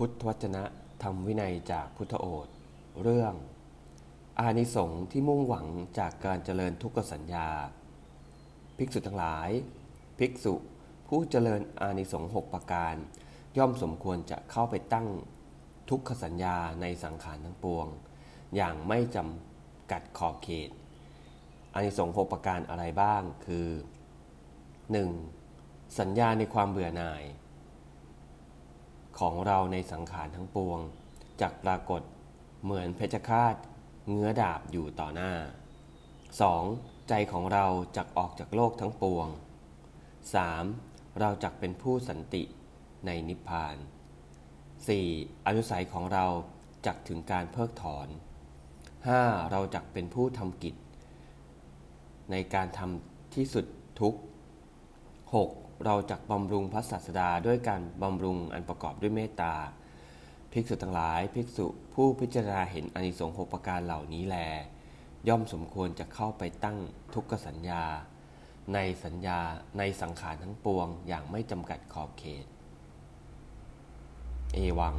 พุทธวจนะธรรมวินัยจากพุทธโอษเรื่อง อานิสงส์ที่มุ่งหวังจากการเจริญทุกขสัญญา ภิกษุทั้งหลาย ภิกษุผู้เจริญอานิสงส์หกประการ ย่อมสมควรจะเข้าไปตั้งทุกขสัญญาในสังขารทั้งปวง อย่างไม่จำกัดขอบเขตอานิสงส์หกประการอะไรบ้างคือ 1. สัญญาในความเบื่อหน่าย ของเราในสังขารทั้งปวงจักปรากฏเหมือนเพชฌฆาตเงื้อดาบอยู่ต่อหน้า 2. ใจของเราจักออกจากโลกทั้งปวง 3. เราจักเป็นผู้สันติในนิพพาน 4. อนุสัยของเราจักถึงการเพิกถอน 5. เราจักเป็นผู้ทำกิจ ในการทำที่สุดทุก 6. เราจักบำรุงพระศาสดาด้วยการบำรุงอันประกอบด้วยเมตตา ภิกษุทั้งหลาย ภิกษุผู้พิจารณาเห็นอานิสงส์หกประการเหล่านี้แล ย่อมสมควรจะเข้าไปตั้งทุกขสัญญา ในสัญญาในสังขารทั้งปวงอย่างไม่จำกัดขอบเขต เอวัง